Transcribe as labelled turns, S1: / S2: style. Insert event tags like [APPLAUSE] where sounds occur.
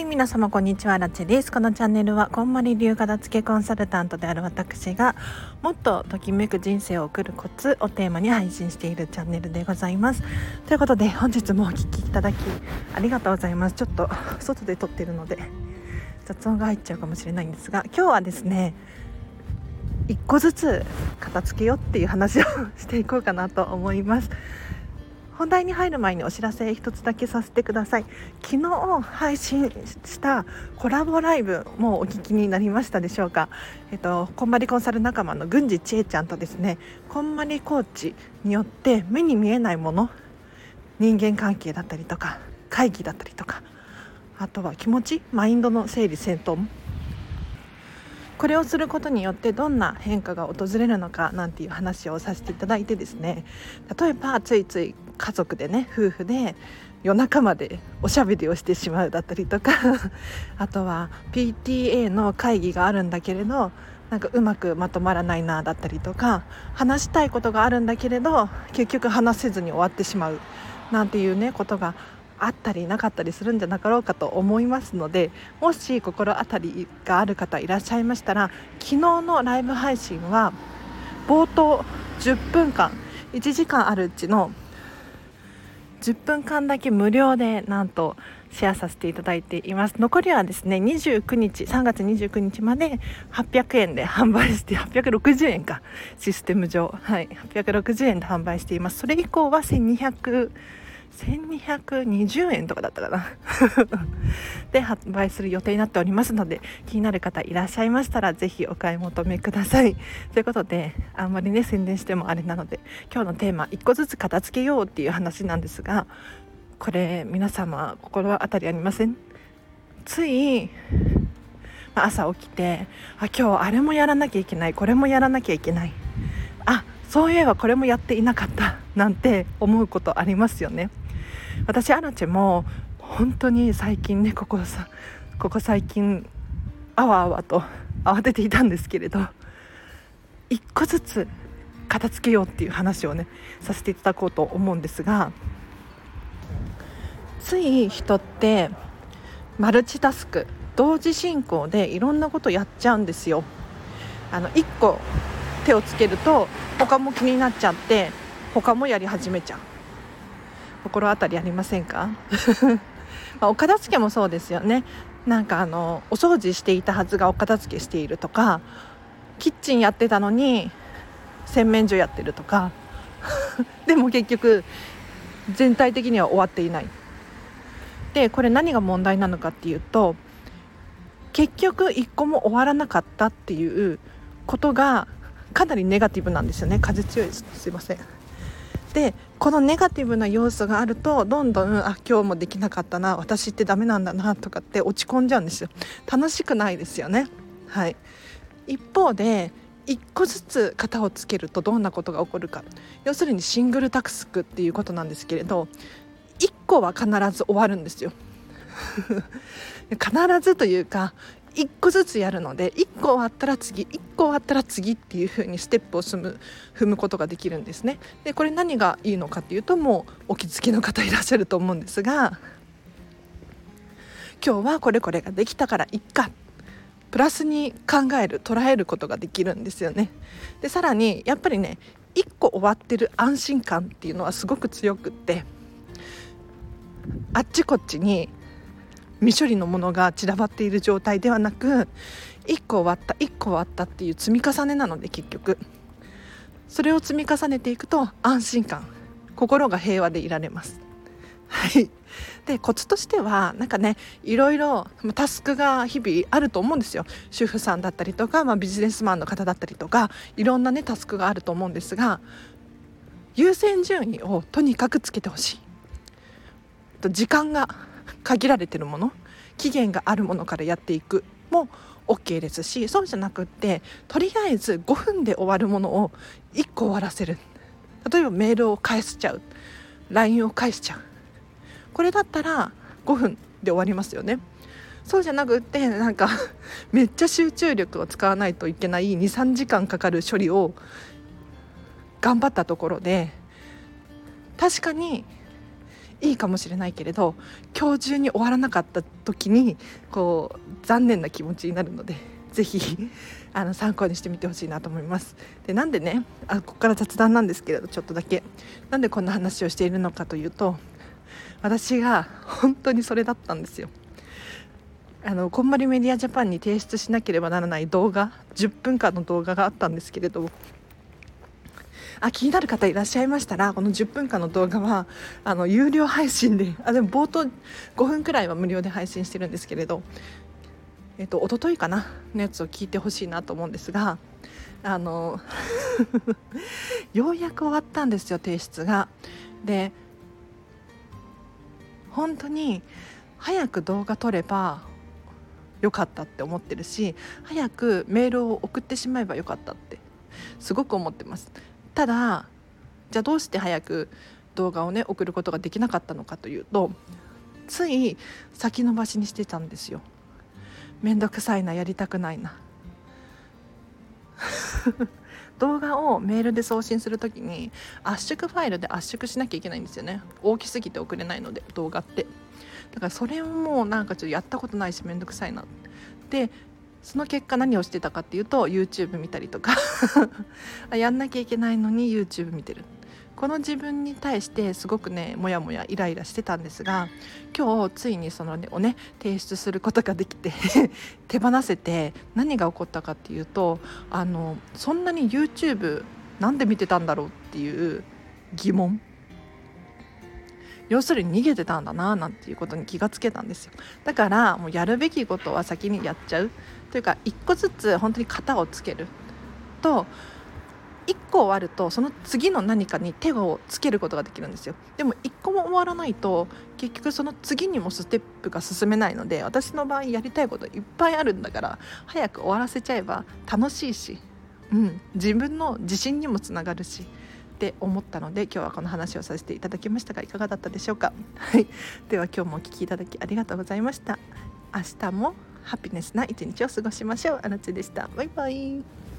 S1: はい皆様こんにちはラチェです。このチャンネルはこんまり流片付けコンサルタントである私がもっとときめく人生を送るコツをテーマに配信しているチャンネルでございます。ということで本日もお聴きいただきありがとうございます。ちょっと外で撮ってるので雑音が入っちゃうかもしれないんですが今日はですね一個ずつ片付けようっていう話を [LAUGHS] していこうかなと思います。本題に入る前にお知らせ一つだけさせてください。昨日配信したコラボライブもお聞きになりましたでしょうか。えっとこんまりコンサル仲間の郡司千恵ちゃんとですねこんまりコーチによって目に見えないもの人間関係だったりとか会議だったりとかあとは気持ちマインドの整理整頓。これをすることによってどんな変化が訪れるのかなんていう話をさせていただいてですね。例えばついつい家族でね夫婦で夜中までおしゃべりをしてしまうだったりとか [LAUGHS] あとは PTA の会議があるんだけれどなんかうまくまとまらないなだったりとか話したいことがあるんだけれど結局話せずに終わってしまうなんていうねことがあったりなかったりするんじゃなかろうかと思いますのでもし心当たりがある方いらっしゃいましたら昨日のライブ配信は冒頭10分間1時間あるうちの10分間だけ無料でなんとシェアさせていただいています。残りはですね29日3月29日まで800円で販売して860円か。システム上。はい。860円で販売しています。それ以降は1200 1220円とかだったかな。[LAUGHS] で発売する予定になっておりますので気になる方いらっしゃいましたらぜひお買い求めください。ということであんまりね宣伝してもあれなので今日のテーマ1個ずつ片付けようっていう話なんですがこれ皆様心当たりありません？つい朝起きてあ今日あれもやらなきゃいけないこれもやらなきゃいけない。あそういえばこれもやっていなかったなんて思うことありますよね。私アラチェも本当に最近ねここさここ最近あわあわと慌てていたんですけれど一個ずつ片付けようっていう話をねさせていただこうと思うんですがつい人ってマルチタスク同時進行でいろんなことやっちゃうんですよ。あの1個手をつけると他も気になっちゃって他もやり始めちゃう心当たりありませんか？[LAUGHS] ま、お片付けもそうですよね。なんかあのお掃除していたはずがお片付けしているとかキッチンやってたのに洗面所やってるとか。[LAUGHS] でも結局全体的には終わっていない。でこれ何が問題なのかっていうと結局一個も終わらなかったっていうことがかなりネガティブなんですよね。風強いです。すいません。でこのネガティブな要素があるとどんどんあ今日もできなかったな私ってダメなんだなとかって落ち込んじゃうんですよ。楽しくないですよね。はい。一方で1個ずつ型をつけるとどんなことが起こるか。要するにシングルタクスクっていうことなんですけれど1個は必ず終わるんですよ。必ずというか1個ずつやるので1個終わったら次1個終わったら次っていう風にステップを踏む踏むことができるんですね。でこれ何がいいのかっていうともうお気づきの方いらっしゃると思うんですが今日はこれこれができたからいっか。プラスに考える捉えることができるんですよね。でさらにやっぱりね1個終わってる安心感っていうのはすごく強くってあっちこっちに未処理のものが散らばっている状態ではなく1個終わった1個終わったっていう積み重ねなので結局。それを積み重ねていくと安心感心が平和でいられます。はい。でコツとしてはなんかねいろいろタスクが日々あると思うんですよ。主婦さんだったりとか、まあ、ビジネスマンの方だったりとかいろんなねタスクがあると思うんですが優先順位をとにかくつけてほしい。時間が限られてるもの期限があるものからやっていくも OK ですしそうじゃなくってとりあえず5分で終わるものを1個終わらせる。例えばメールを返しちゃう。LINE を返しちゃう。これだったら5分で終わりますよね。そうじゃなくってなんか [LAUGHS] めっちゃ集中力を使わないといけない23時間かかる処理を頑張ったところで確かにいいかもしれないけれど今日中に終わらなかった時にこう残念な気持ちになるので是非 [LAUGHS] あの参考にしてみてほしいなと思います。でなんでねあここから雑談なんですけれどちょっとだけなんでこんな話をしているのかというと私が [LAUGHS] 本当にそれだったんですよ。あのこんまりメディアジャパンに提出しなければならない動画10分間の動画があったんですけれどあ気になる方いらっしゃいましたらこの10分間の動画はあの有料配信であでも冒頭5分くらいは無料で配信してるんですけれどえっと一昨日かなのやつを聞いてほしいなと思うんですがあのようやく終わったんですよ提出が。で本当に早く動画撮ればよかったって思ってるし早くメールを送ってしまえばよかったってすごく思ってますただじゃあどうして早く動画をね送ることができなかったのかというとつい先延ばしにしてたんですよ。めんどくさいなやりたくないな。[LAUGHS] 動画をメールで送信する時に圧縮ファイルで圧縮しなきゃいけないんですよね。大きすぎて送れないので動画って。だからそれをもうなんかちょっとやったことないしめんどくさいなでその結果何をしてたかっていうと YouTube 見たりとか。[LAUGHS] やんなきゃいけないのに YouTube 見てる。この自分に対してすごくねモヤモヤイライラしてたんですが今日ついにその、ね、をね提出することができて [LAUGHS] 手放せて何が起こったかっていうとあのそんなに YouTube なんで見てたんだろうっていう疑問。要するに逃げてたんだななんていうことに気がつけたんですよ。だからもうやるべきことは先にやっちゃう。というか一個ずつ本当に型をつける。と1個終わるとその次の何かに手をつけることができるんですよ。でも1個も終わらないと結局その次にもステップが進めないので私の場合やりたいこといっぱいあるんだから早く終わらせちゃえば楽しいし、うん、自分の自信にもつながるしって思ったので今日はこの話をさせていただきましたがいかがだったでしょうか、はい、では今日もお聴きいただきありがとうございました。明日もハピネスな一日を過ごしましょう。あらちでした。バイバイ。